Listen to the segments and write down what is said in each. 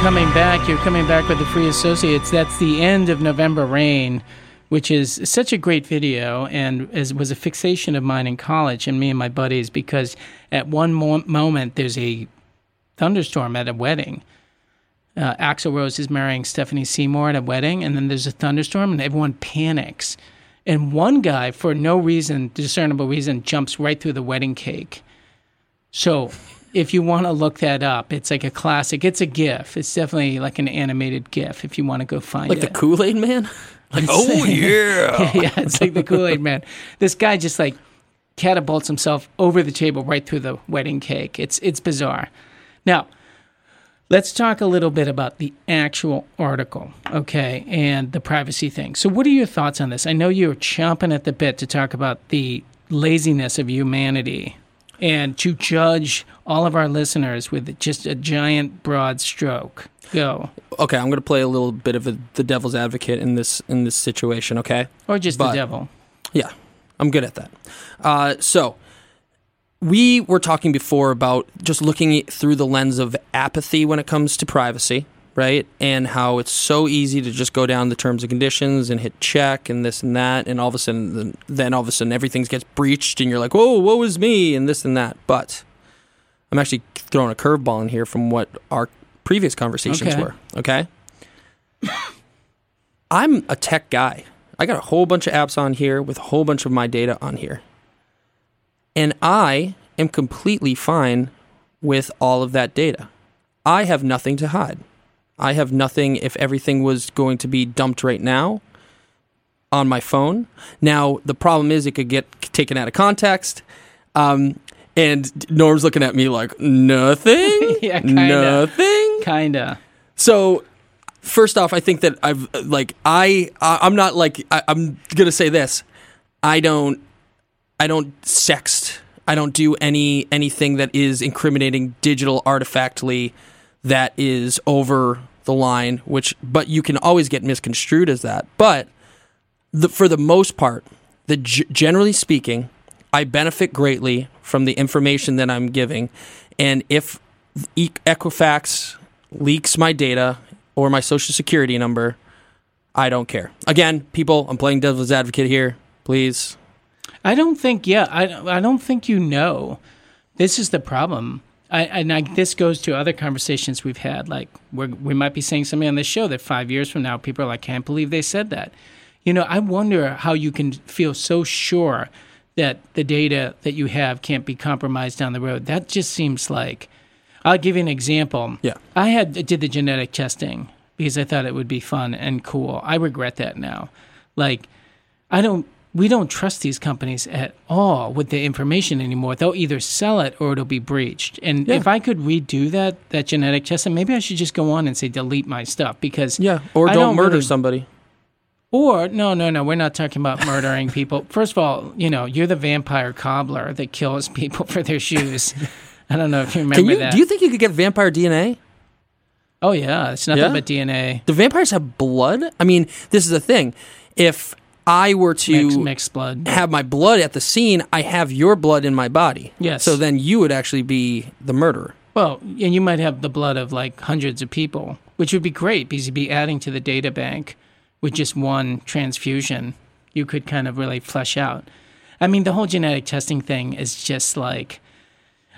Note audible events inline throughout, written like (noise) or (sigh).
coming back. You're coming back with the Free Associates. That's the end of November Rain, which is such a great video and is, was a fixation of mine in college and me and my buddies because at one mo- moment there's a thunderstorm at a wedding. Uh, Axl Rose is marrying Stephanie Seymour at a wedding, and then there's a thunderstorm, and everyone panics. And one guy, for no reason, discernible reason, jumps right through the wedding cake. So if you want to look that up, it's like a classic. It's a GIF. It's definitely like an animated GIF. If you want to go find Like it, (laughs) like the Kool Aid Man? Like, oh, yeah. (laughs) yeah, it's like the Kool Aid Man. This guy just like catapults himself over the table right through the wedding cake. It's it's bizarre. Now, let's talk a little bit about the actual article, okay, and the privacy thing. So, what are your thoughts on this? I know you're chomping at the bit to talk about the laziness of humanity and to judge all of our listeners with just a giant broad stroke. Go. Okay, I'm going to play a little bit of a, the devil's advocate in this in this situation, okay? Or just But- the devil. Yeah, I'm good at that. Uh, so, we were talking before about just looking through the lens of apathy when it comes to privacy, right? And how it's so easy to just go down the terms and conditions and hit check and this and that, and all of a sudden, then- all of a sudden everything gets breached, and you're like, "Whoa, woe is me," and this and that. But I'm actually throwing a curveball in here from what our previous conversations Okay. were. Okay. I'm a tech guy. I got a whole bunch of apps on here with a whole bunch of my data on here. And I am completely fine with all of that data. I have nothing to hide. I have nothing if everything was going to be dumped right now on my phone. Now, the problem is it could get taken out of context. Um, and Norm's looking at me like, nothing? (laughs) Yeah, kinda. Nothing? Kinda. So, first off, I think that I've like I, I I'm not like I, I'm gonna say this. I don't I don't sext. I don't do any anything that is incriminating digital artifactly that is over the line. Which, but you can always get misconstrued as that. But the, for the most part, the generally speaking, I benefit greatly from the information that I'm giving, and if Equifax leaks my data or my social security number, I don't care. Again, people, I'm playing devil's advocate here. Please, I don't think. Yeah, I I don't think you know. This is the problem. I, and I, this goes to other conversations we've had. Like we we might be saying something on this show that five years from now, people are like, "Can't believe they said that." You know, I wonder how you can feel so sure that the data that you have can't be compromised down the road. That just seems like. I'll give you an example. Yeah. I had did the genetic testing because I thought it would be fun and cool. I regret that now. Like, I don't. We don't trust these companies at all with the information anymore. They'll either sell it or it'll be breached. And Yeah. if I could redo that that genetic testing, maybe I should just go on and say delete my stuff because yeah, or don't, don't murder really- somebody. or no, no, no, we're not talking about murdering people. (laughs) First of all, you know, you're the vampire cobbler that kills people for their shoes. I don't know if you remember Can you? that. Do you think you could get vampire DNA? oh yeah, it's nothing Yeah? but DNA. Do vampires have blood? I mean, this is the thing. If I were to Mixed, mixed blood. have my blood at the scene, I have your blood in my body. Yes. So then you would actually be the murderer. Well, and you might have the blood of like hundreds of people, which would be great because you'd be adding to the data bank with just one transfusion. You could kind of really flesh out. I mean, the whole genetic testing thing is just like.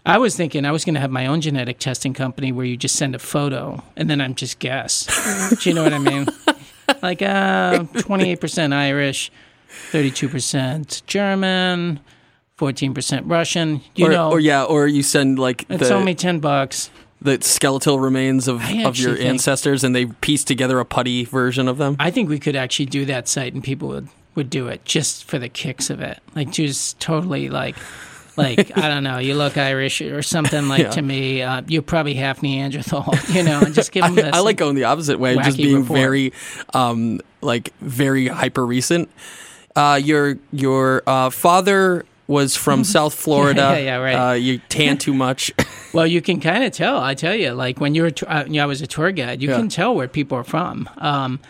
I was thinking I was going to have my own genetic testing company where you just send a photo and then I'm just guess. (laughs) Do you know what I mean? (laughs) Like uh, 28% Irish, 32% German, 14% Russian. You or, know, or yeah, or you send like it's the, only 10 bucks. the skeletal remains of, of your think- ancestors and they piece together a putty version of them. I think we could actually do that site and people would, would do it just for the kicks of it. Like just totally like like (laughs) I don't know, you look Irish or something like Yeah. to me. Uh, you're probably half Neanderthal, (laughs) you know, and just give them I, this. I like going the opposite way, just being report. very, um, like very hyper recent. Uh, your your uh, father was from (laughs) South Florida. yeah, yeah, right. Uh, you tan too much. Well, you can kind of tell. I tell you, like when you were, a tour- uh, you know, I was a tour guide, you Yeah. can tell where people are from. Um,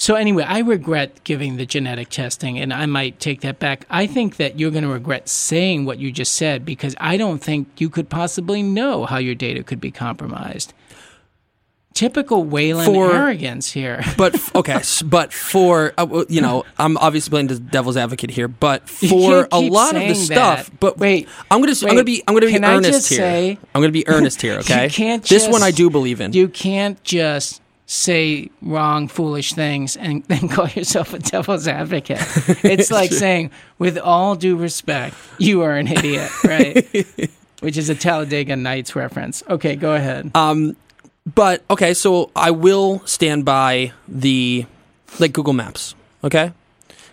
so anyway, I regret giving the genetic testing, and I might take that back. I think that you're going to regret saying what you just said because I don't think you could possibly know how your data could be compromised. Typical Waylon For- arrogance here. (laughs) But okay, but for uh, you know, I'm obviously playing the devil's advocate here. But (laughs) for a lot of the stuff, that. but Wait, I'm gonna s- I'm gonna be I'm gonna be earnest here. say- I'm gonna be earnest here. (laughs) Okay, You can't this one I do believe in. You can't just say wrong, foolish things and (laughs) then call yourself a devil's advocate. It's like saying, with all due respect, you are an idiot, right? (laughs) Which is a Talladega Nights reference. Okay, go ahead. Um, but okay, so I will stand by the like Google Maps. Okay,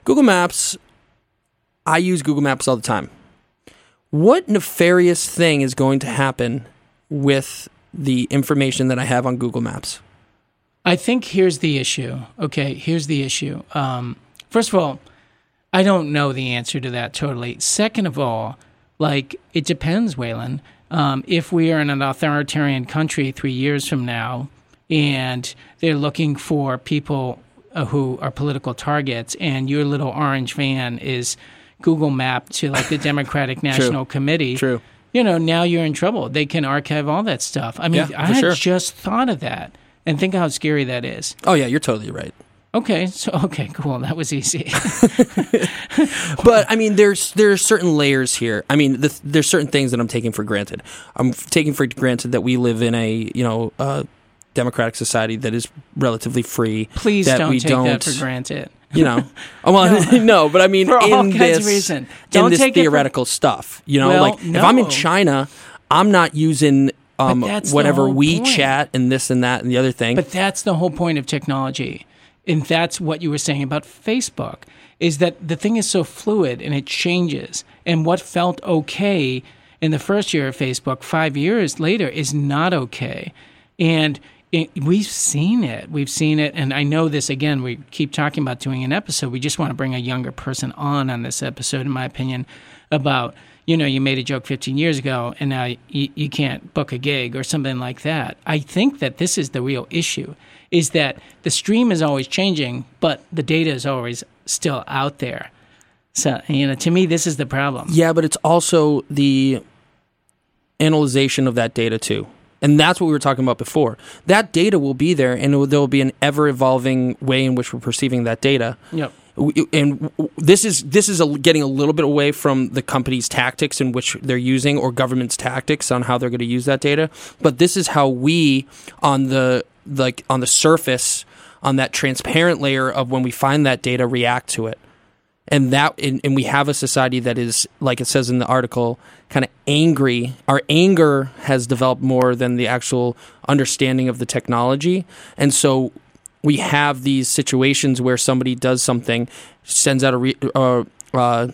Google Maps. I use Google Maps all the time. What nefarious thing is going to happen with the information that I have on Google Maps? I think here's the issue. Okay, here's the issue. Um, first of all, I don't know the answer to that totally. Second of all, like it depends, Waylon. Um, if we are in an authoritarian country three years from now, and they're looking for people uh, who are political targets, and your little orange van is Google Map to like the (laughs) Democratic National Committee, True. you know, now you're in trouble. They can archive all that stuff. I mean, Yeah, I had sure. just thought of that, and think how scary that is. Oh yeah, you're totally right. Okay, so (laughs) okay, cool. That was easy. (laughs) But I mean, there's there's certain layers here. I mean, the, there's certain things that I'm taking for granted. I'm taking for granted that we live in a you know uh, democratic society that is relatively free. Please that don't we take don't, that for granted. You know, (laughs) oh, well, no. but I mean, For in all kinds this of reason. Don't this take it for- theoretical stuff, you know, Well, like if I'm in. China, I'm not using um, whatever whole WeChat and this and that and the other thing. But that's the whole point of technology. And that's what you were saying about Facebook is that the thing is so fluid and it changes. And what felt okay in the first year of Facebook, 5 years later is not okay. And it, we've seen it. We've seen it and I know this again we keep talking about doing an episode. We just want to bring a younger person on on this episode in my opinion about you know, you made a joke 15 years ago and now you, you can't book a gig or something like that. I think that this is the real issue is that the stream is always changing, but the data is always still out there. So, you know, to me, this is the problem. Yeah, but it's also the analyzation of that data too. And that's what we were talking about before. That data will be there, and will, there will be an ever evolving way in which we're perceiving that data. Yep. And this is this is a, getting a little bit away from the company's tactics in which they're using, or government's tactics on how they're going to use that data. But this is how we, on the like on the surface, on that transparent layer of when we find that data, react to it and that and, and we have a society that is like it says in the article kind of angry our anger has developed more than the actual understanding of the technology and so we have these situations where somebody does something sends out a re, uh, uh,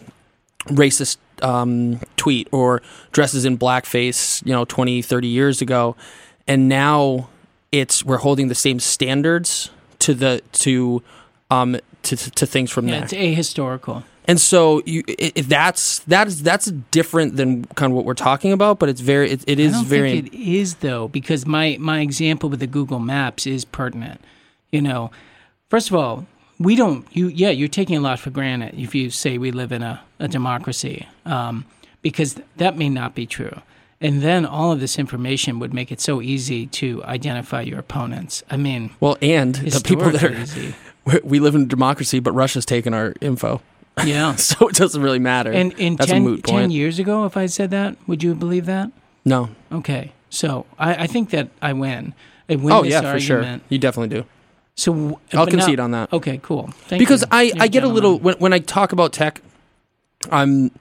racist um, tweet or dresses in blackface you know 20 30 years ago and now it's we're holding the same standards to the to um to, to, things from Yeah, there it's ahistorical. and so you, i i- that's that is that's different than kind of what we're talking about, but it's very it, it I don't very think it is though, because my my example with the Google Maps is pertinent. You know, first of all, we don't. You yeah, you're taking a lot for granted if you say we live in a, a democracy, um, because that may not be true. And then all of this information would make it so easy to identify your opponents. I mean, well, and the people that are easy. (laughs) we- live in a democracy, but Russia's taken our info, (laughs) Yeah. so it doesn't really matter. And in that's 10, a moot 10 years ago, if I said that, would you believe that? no, Okay. So I, I think that I win. I win oh yeah, for sure, you definitely do. So I'll concede now- on that. Okay, cool. Thank because you. I, You're I get a little when, when I talk about tech, I'm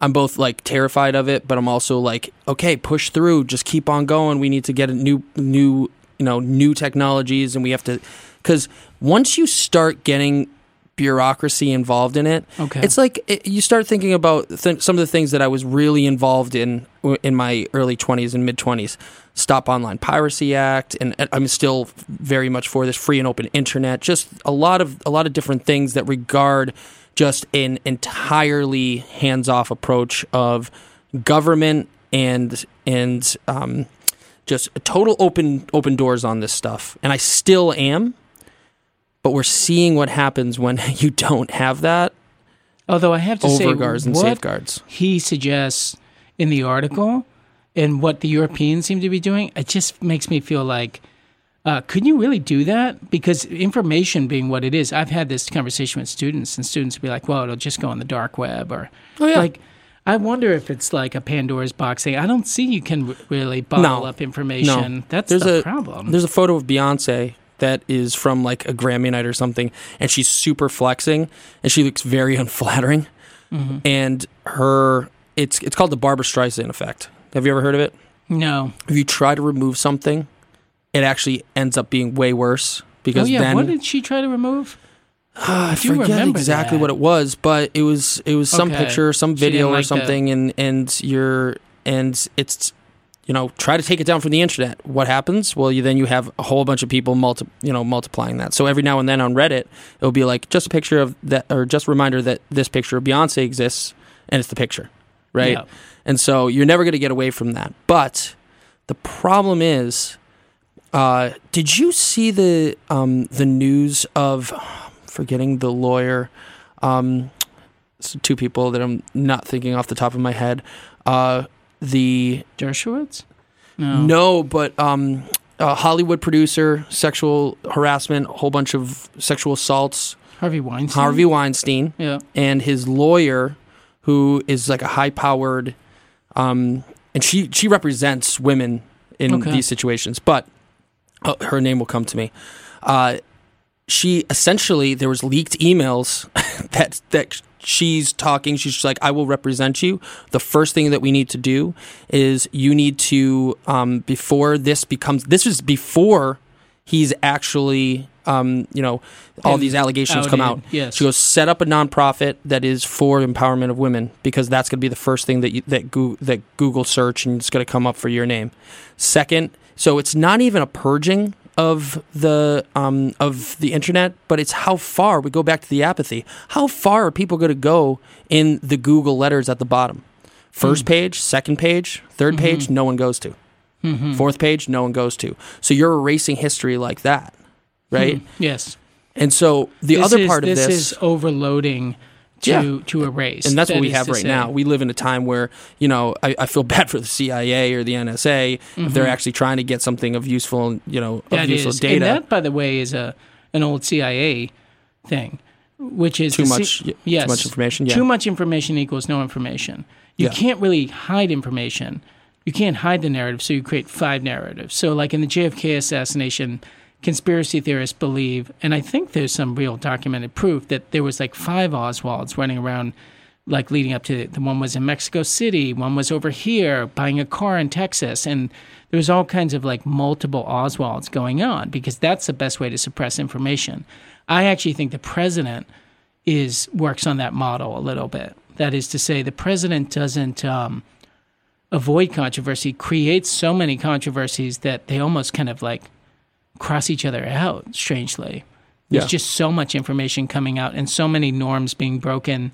I'm both like terrified of it, but I'm also like, okay, push through, just keep on going. We need to get a new new you know new technologies, and we have to because once you start getting bureaucracy involved in it, Okay. it's like it, you start thinking about th- some of the things that I was really involved in w- in my early 20s and mid 20s. Stop Online Piracy Act, and and I'm still very much for this free and open internet. Just a lot of a lot of different things that regard just an entirely hands-off approach of government and and um, just total open open doors on this stuff. And I still am, but we're seeing what happens when (laughs) you don't have that Although I have to say, overguards and what safeguards. he suggests in the article and what the Europeans seem to be doing, it just makes me feel like Uh, could you really do that? Because information being what it is, I've had this conversation with students, and students will be like, "Well, it'll just go on the dark web," or Oh, yeah. like. I wonder if it's like a Pandora's box thing. I don't see you can really bottle No. up information. No. That's There's the a- problem. There's a photo of Beyonce that is from like a Grammy night or something, and she's super flexing, and she looks very (laughs) unflattering. Mm-hmm. And her, it's it's called the Barbara Streisand effect. Have you ever heard of it? No. If you try to remove something, it actually ends up being way worse because oh yeah. then what did she try to remove? (sighs) I forget exactly that. what it was, but it was it was some Okay. picture, some video or like the- something, and and you're and it's you know try to take it down from the internet. What happens? Well, you then you have a whole bunch of people multi you know multiplying that. So every now and then on Reddit, it'll be like just a picture of that or just a reminder that this picture of Beyonce exists, and it's the picture, right? Yeah. And so you're never going to get away from that. But the problem is, uh, did you see the um, the news of forgetting the lawyer? Um, two people that I'm not thinking off the top of my head. Uh, the Dershowitz? No. no, but um, a Hollywood producer, sexual harassment, a whole bunch of sexual assaults. Harvey Weinstein. Harvey Weinstein Yeah. and his lawyer, who is like a high powered, um, and she she represents women in Okay. these situations. But uh, her name will come to me. Uh, she essentially there was leaked emails (laughs) that that she's talking. She's just like, I will represent you. The first thing that we need to do is you need to um, before this becomes this is before he's actually um, you know all Been these allegations come out. outed, yes. She goes set up a nonprofit that is for empowerment of women because that's going to be the first thing that you, that Google, that Google search and it's going to come up for your name. Second, so it's not even a purging of the um, of the internet, but it's how far we go back to the apathy. How far are people going to go in the Google letters at the bottom? First page, second page, 3rd page, no one goes to. Fourth page, no one goes to. So you're erasing history like that, right? Hmm. Yes. And so the This other is- part of this, is overloading to Yeah. to erase, and that's what we have right say. now. We live in a time where you know I, I feel (laughs) bad for the CIA or the NSA if they're actually trying to get something of useful, you know, of Mm-hmm. That useful is, data. and that, by the way, is a an old CIA thing, which is Too much- y- too much information, yeah. Too much information equals no information. You Yeah. can't really hide information. You can't hide the narrative, so you create five narratives. So, like in the JFK assassination, conspiracy theorists believe, and I think there's some real documented proof that there was like five Oswalds running around, like leading up to it. The one was in Mexico City, one was over here buying a car in Texas, and there was all kinds of like multiple Oswalds going on because that's the best way to suppress information. I actually think the president is works on that model a little bit. That is to say, the president doesn't um, avoid controversy, creates so many controversies that they almost kind of like cross each other out. Strangely, there's Yeah. just so much information coming out and so many norms being broken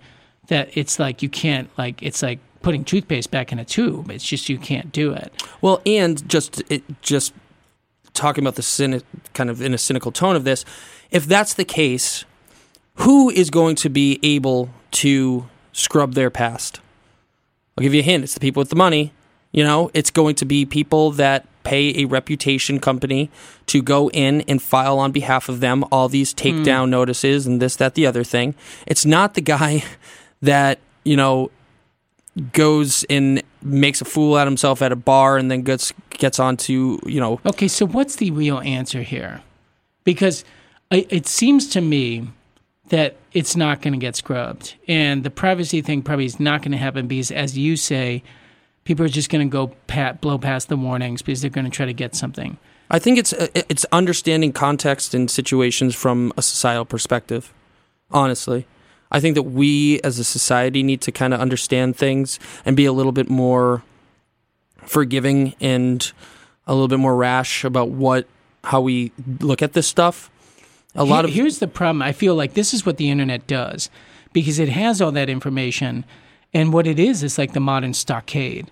that it's like you can't like it's like putting toothpaste back in a tube. It's just you can't do it. Well, and just it, just talking about the cynic, kind of in a cynical tone of this, if that's the case, who is going to be able to scrub their past? I'll give you a hint. It's the people with the money. You know, it's going to be people that pay a reputation company to go in and file on behalf of them all these takedown hmm. notices and this, that, the other thing. It's not the guy (laughs) that, you know, goes and makes a fool out of himself at a bar and then gets gets on to, you know Okay, so what's the real answer here? Because it seems to me that it's not going to get scrubbed, and the privacy thing probably is not going to happen because, as you say, people are just going to go pat, blow past the warnings because they're going to try to get something. I think it's uh, it's understanding context and situations from a societal perspective. Honestly, I think that we as a society need to kind of understand things and be a little bit more forgiving and a little bit more rash about what how we look at this stuff. A lot Here- of here's the problem. I feel like this is what the internet does because it has all that information, and what it is is like the modern stockade.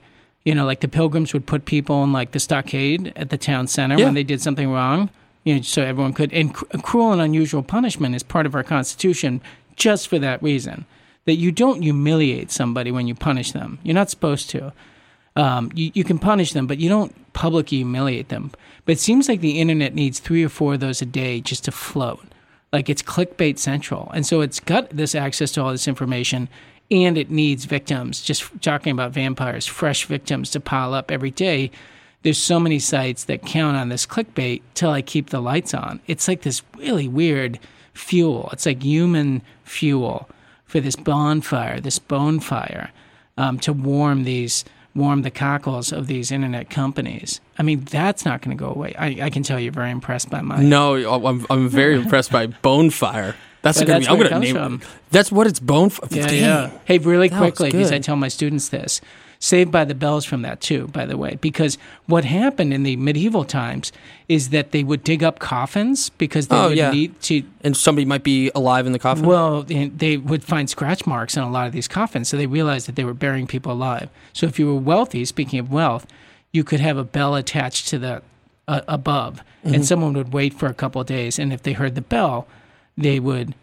You know, like the pilgrims would put people in like the stockade at the town center Yeah. when they did something wrong. You know, so everyone could. And cr- cruel and unusual punishment is part of our constitution just for that reason that you don't humiliate somebody when you punish them. You're not supposed to. um, you, you can punish them, but you don't publicly humiliate them. But it seems like the internet needs three or four of those a day just to float. Like it's clickbait central. And so it's got this access to all this information and it needs victims. Just talking about vampires, fresh victims to pile up every day. There's so many sites that count on this clickbait till I keep the lights on. It's like this really weird fuel. It's like human fuel for this bonfire, this bonfire, um, to warm these warm the cockles of these internet companies. I mean, that's not going to go away. I, I, can tell you're very impressed by my. No, I'm, I'm very impressed by (laughs) Bonefire. That's going to be. I'm going to name from. That's what it's Bonefire. Yeah, yeah. Hey, really that quickly, because I tell my students this. Saved by the Bells from that too, by the way, because what happened in the medieval times is that they would dig up coffins because they oh, would yeah. need to. And somebody might be alive in the coffin. Well, they would find scratch marks on a lot of these coffins, so they realized that they were burying people alive. So if you were wealthy, speaking of wealth, you could have a bell attached to the uh, above, mm-hmm. and someone would wait for a couple of days, and if they heard the bell, they would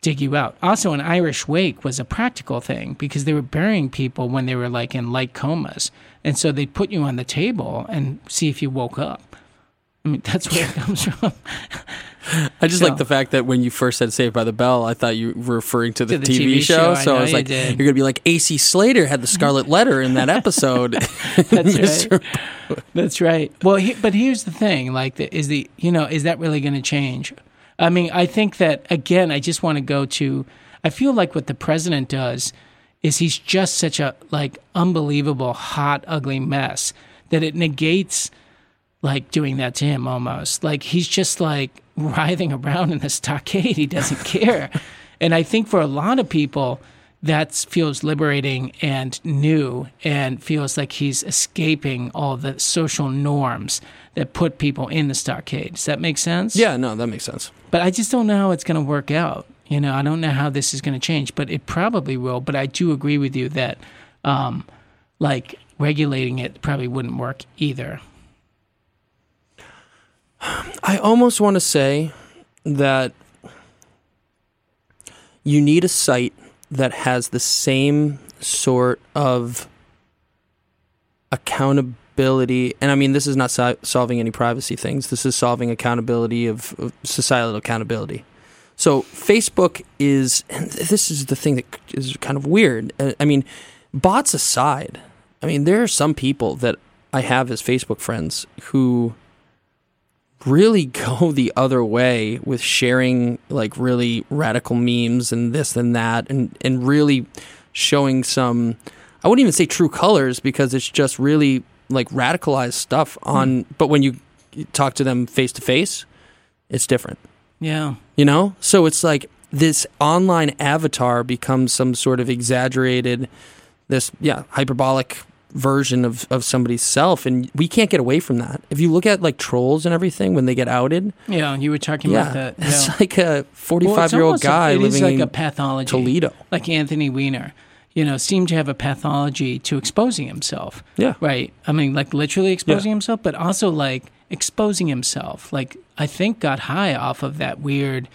dig you out. Also, an Irish wake was a practical thing because they were burying people when they were like in light comas. And so they'd put you on the table and see if you woke up. I mean, (laughs) that's where it comes from. I just so, like the fact that when you first said Saved by the Bell, I thought you were referring to the, to the TV, TV, show. So I, I was like, did. you're going to be like, AC Slater had the Scarlet Letter in that episode. (laughs) (laughs) that's right. That's right. Well, he, but here's the thing like, the, is the, you know, is that really going to change? I mean, I think that again, I just want to go to. I feel like what the president does is he's just such a like unbelievable hot ugly mess that it negates like doing that to him almost. Like he's just like (laughs) writhing around in the stockade. He doesn't (laughs) care. and I think for a lot of people, that feels liberating and new and feels like he's escaping all the social norms that put people in the stockade. Does that make sense? Yeah, no, that makes sense. But I just don't know how it's going to work out. You know, I don't know how this is going to change, but it probably will. But I do agree with you that, um, like, regulating it probably wouldn't work either. I almost want to say that you need a site that has the same sort of accountability. And I mean, this is not so- solving any privacy things, this is solving accountability of, of societal accountability. So, Facebook is, and this is the thing that is kind of weird. Uh, I mean, bots aside, I mean, there are some people that I have as Facebook friends who really (laughs) go the other way with sharing like really radical memes and this and that and and really showing some I wouldn't even say true colors because it's just really like radicalized stuff on mm. but when you talk to them face to face it's different. Yeah. You know? So it's like this online avatar becomes some sort of exaggerated this yeah, hyperbolic version of, of somebody's self and we can't get away from that. If you look at like trolls and everything when they get outed yeah you were talking yeah, about that yeah. it's like a 45 well, year old guy a, living like in a pathology toledo. like anthony weiner you know seemed to have a pathology to exposing himself. Yeah. Right? I mean like literally exposing yeah. himself but also like exposing himself. Like i think got high off of that weird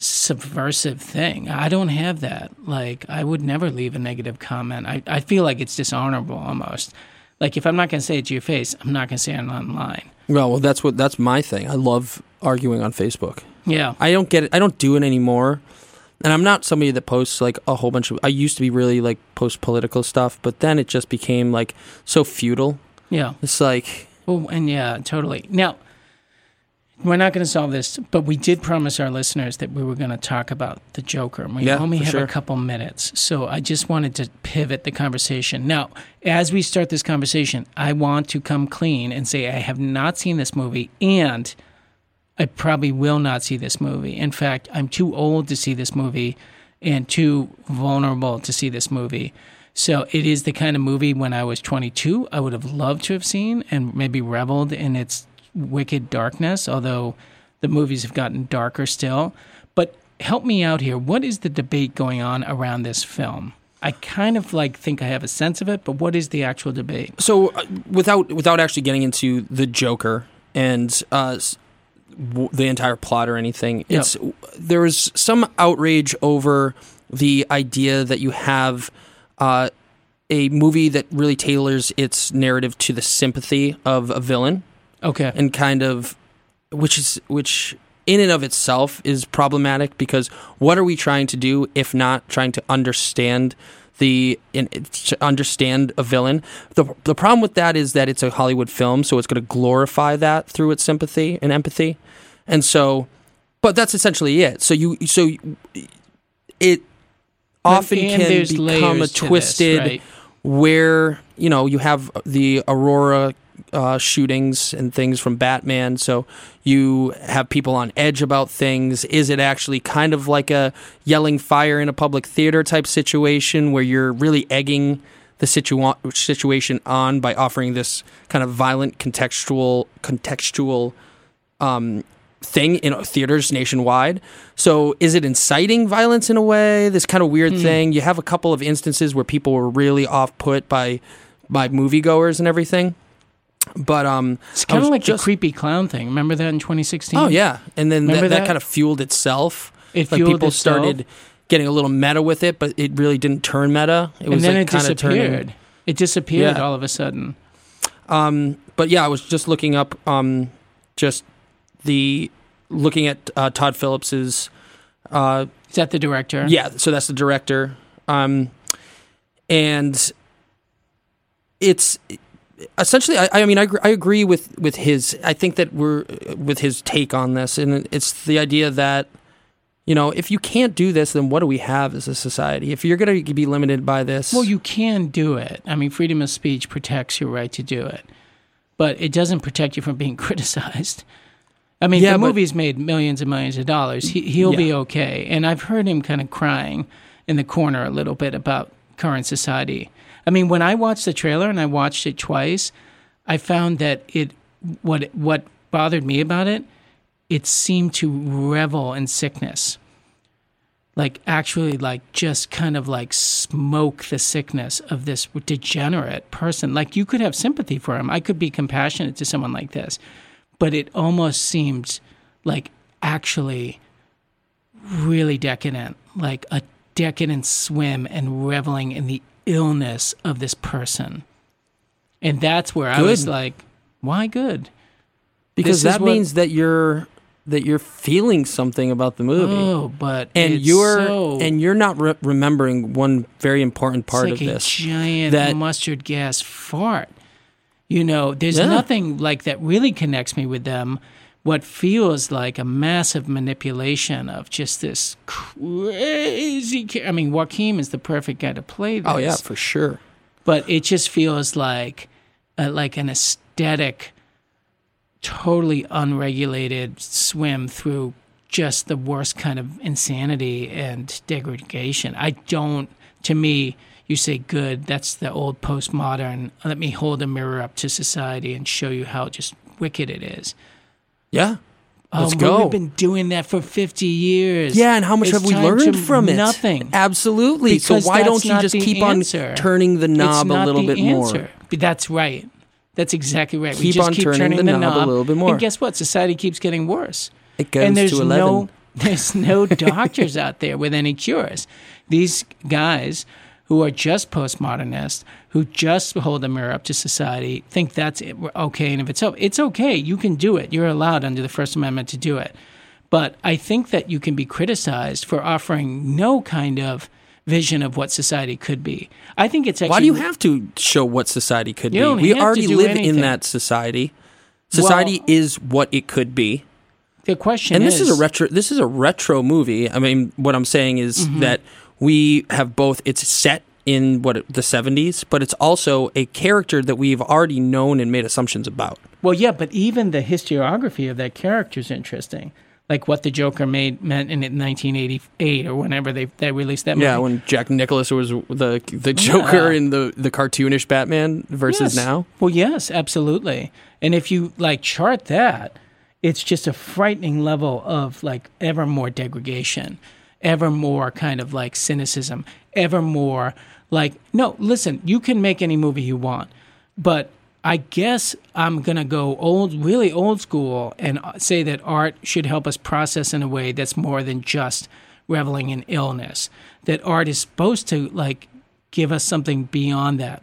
subversive thing. I don't have that. Like, I would never leave a negative comment. I, I feel like it's dishonorable almost. Like, if I'm not going to say it to your face, I'm not going to say it online. Well, well, that's what that's my thing. I love arguing on Facebook. Yeah, I don't get it. I don't do it anymore. And I'm not somebody that posts like a whole bunch of. I used to be really like post political stuff, but then it just became like so futile. Yeah, it's like. Oh, and yeah, totally. Now, we're not going to solve this, but we did promise our listeners that we were going to talk about the Joker. We yeah, only have sure. a couple minutes, so I just wanted to pivot the conversation. Now, as we start this conversation, I want to come clean and say I have not seen this movie, and I probably will not see this movie. In fact, I'm too old to see this movie and too vulnerable to see this movie. So it is the kind of movie when I was 22 I would have loved to have seen and maybe reveled in its wicked darkness, although the movies have gotten darker still. But help me out here. What is the debate going on around this film? I kind of like think I have a sense of it, but what is the actual debate? So, uh, without without actually getting into the Joker and uh, w- the entire plot or anything, Yep. it's there is some outrage over the idea that you have uh, a movie that really tailors its narrative to the sympathy of a villain Okay. and kind of which is which in and of itself is problematic because what are we trying to do if not trying to understand the in, to understand a villain the the problem with that is that it's a Hollywood film so it's going to glorify that through its sympathy and empathy and so but that's essentially it so you so it often And can become a to this, twisted right? where you know you have the Aurora uh, shootings and things from Batman, so you have people on edge about things. Is it actually kind of like a yelling fire in a public theater type situation where you're really egging the situa- situation on by offering this kind of violent contextual contextual um, thing in theaters nationwide. So is it inciting violence in a way? This kind of weird thing. You have a couple of instances where people were really off put by by moviegoers and everything. But um, It's kind of like just- the creepy clown thing. Remember that in 2016? Oh yeah, and then that, that that? kind of fueled itself. It like fueled people itself. started getting a little meta with it, but it really didn't turn meta. It and was then like it kind of disappeared. turning. It disappeared Yeah. all of a sudden. Um, but yeah, I was just looking up um, just the looking at uh, Todd Phillips's uh, Is that the director? Yeah, so that's the director. Um, and it's essentially, I, I mean, I, agree- I agree with, with his, I think that we're, with his take on this. And it's the idea that, you know, if you can't do this, then what do we have as a society? If you're going to be limited by this. Well, you can do it. I mean, freedom of speech protects your right to do it, but it doesn't protect you from being (laughs) criticized. I mean, Yeah, the but- movie's made millions and millions of dollars. He, he'll be okay. And I've heard him kind of crying in the corner a little bit about current society. I mean, when I watched the trailer and I watched it twice, I found that it what what bothered me about it, it seemed to revel in sickness. Like actually like just kind of like smoke the sickness of this degenerate person. Like you could have sympathy for him. I could be compassionate to someone like this. But it almost seemed like actually really decadent, like a decadent swim and reveling in the illness of this person. And that's where I was like, why good? because this is that what- means that you're, that you're feeling something about the movie. Oh, but and it's you're so, and you're not re- remembering one very important part like of this. giant that- mustard gas fart. You know, there's Yeah. nothing like that really connects me with them. What feels like a massive manipulation of just this crazy. I mean, Joaquin is the perfect guy to play this. Oh yeah, for sure. but it just feels like uh, like an aesthetic totally unregulated swim through just the worst kind of insanity and degradation i don't to me you say good that's the old postmodern let me hold a mirror up to society and show you how just wicked it is Yeah. Let's oh, but go. we've been doing that for 50 years Yeah, and how much It's have we learned from it? nothing Absolutely. Because so why don't you just keep answer. on turning the knob a little the bit more? But That's right. That's exactly right. we Keep just on keep turning the knob a little bit more. And guess what? Society keeps getting worse. It goes and there's to eleven. no (laughs) there's no doctors out there with any cures. These guys who are just postmodernists, who just hold the mirror up to society, think that's it, okay. And if it's it's okay, you can do it. You're allowed under the First Amendment to do it. But I think that you can be criticized for offering no kind of vision of what society could be. I think it's actually Why do you have to show what society could be? We already live anything. in that society. Society Well- is what it could be. the question And is this is a retro this is a retro movie. I mean, what I'm saying is Mm-hmm. that we have both it's set in what the 70s, but it's also a character that we've already known and made assumptions about. Well, yeah, but even the historiography of that character is interesting. Like what the Joker made meant in 1988 or whenever they, they released that movie. Yeah, when Jack Nicholas was the the Joker Yeah. in the the cartoonish Batman versus Yes. now. Well, yes, absolutely. And if you like chart that, it's just a frightening level of like ever more degradation, ever more kind of like cynicism, ever more like no, listen, you can make any movie you want, but I guess I'm going to go old really old school and uh, say that art should help us process in a way that's more than just reveling in illness. That art is supposed to like give us something beyond that.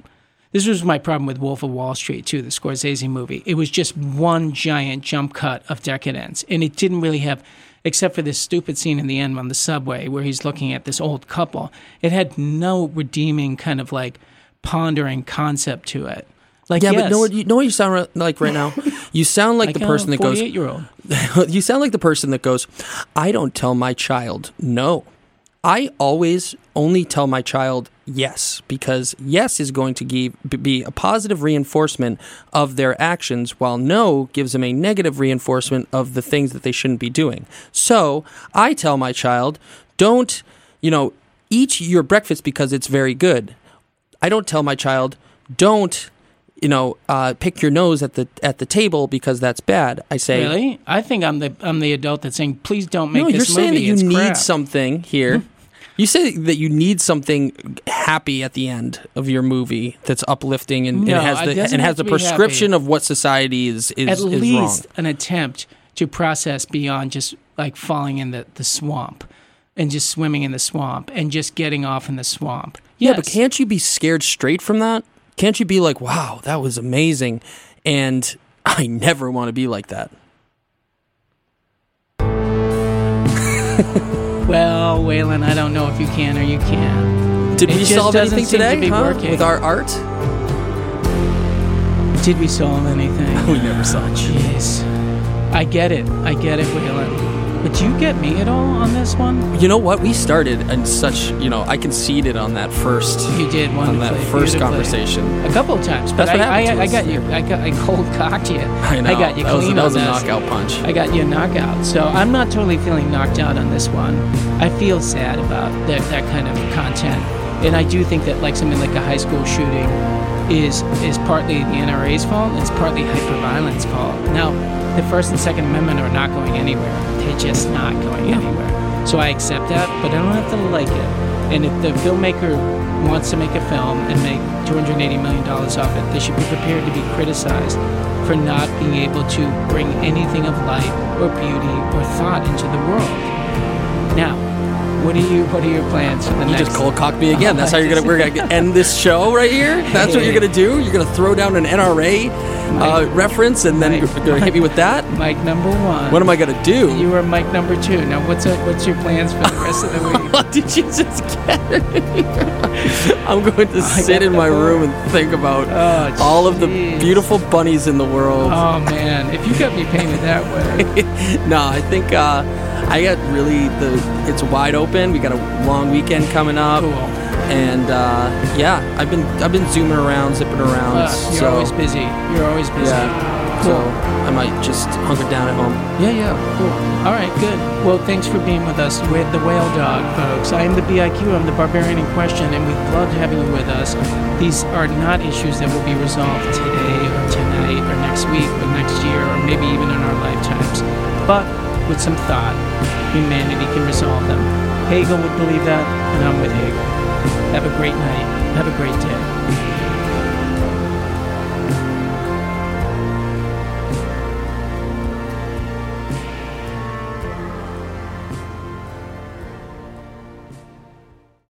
This was my problem with Wolf of Wall Street too, the Scorsese movie. It was just one giant jump cut of decadence, and it didn't really have, except for this stupid scene in the end on the subway where he's looking at this old couple. It had no redeeming kind of like pondering concept to it. Like Yeah, yes, but know what you know what you sound like right now. (laughs) You sound like, like the person that goes. year old. (laughs) you sound like the person that goes. I don't tell my child no. I always only tell my child yes because yes is going to give, be a positive reinforcement of their actions, while no gives them a negative reinforcement of the things that they shouldn't be doing. So I tell my child, don't, you know, eat your breakfast because it's very good. I don't tell my child, don't, you know, uh, pick your nose at the at the table because that's bad. I say, Really? I think I'm the I'm the adult that's saying, please don't make no, this you're saying movie. that you It's need crap." something here. you say that you need something happy at the end of your movie that's uplifting and, No, and has the and has the be happy. prescription of what society is is, At is least wrong. an attempt to process beyond just like falling in the, the swamp and just swimming in the swamp and just getting off in the swamp. Yeah, but can't you be scared straight from that? Can't you be like, "Wow, that was amazing," and (laughs) I never want to be like that. (laughs) Well, Waylon, I don't know if you can or you can't. Did It we solve anything seem to today huh? with our art? Did we solve anything? (laughs) We never solved. Jeez. I get it. I get it, Waylon. But do you get me at all on this one? You know what? We started in such, you know, I conceded on that first You did on that first conversation. A couple of times, but That's what I, happened I, to I got you. I got I cold cocked you. I know. got you that was, that was a this. knockout punch. I got you a knockout. So I'm not totally feeling knocked out on this one. I feel sad about that, that kind of content. And I do think that like something like a high school shooting is is partly the NRA's fault, it's partly hyperviolence fault. Now, the First and Second Amendment are not going anywhere. They're just not going anywhere. So I accept that, but I don't have to like it. And if the filmmaker wants to make a film and make $280 million off it, they should be prepared to be criticized for not being able to bring anything of light or beauty or thought into the world. Now, what are you? What are your plans for the You next? just cold cocked me again. That's oh, how you're gonna we're gonna end this show right here. That's what you're gonna do. You're gonna throw down an NRA uh, reference and then Mike. you're gonna hit me with that. (laughs) Mike number one. What am I gonna do? You are Mike number two. Now, what's uh what's your plans for the rest of the (laughs) week? What did you just get? (laughs) I'm going to I sit in my book. room and think about Oh, all of the beautiful bunnies in the world. Oh man, if you got me painted that way, no, I think uh, I got really the. It's wide open. We got a long weekend coming up, cool. And uh, yeah, I've been I've been zooming around, zipping around. Uh, you're so always busy. You're always busy. yeah, Cool. so I might just hunker down at home. Yeah, yeah, cool. All right, good. Well, thanks for being with us with the Whale Dog, folks. I am the BIQ, I'm the barbarian in question, and we loved having you with us. These are not issues that will be resolved today or tonight or next week or next year or maybe even in our lifetimes. But with some thought, humanity can resolve them. Hegel would believe that, and I'm with Hegel. Have a great night. Have a great day.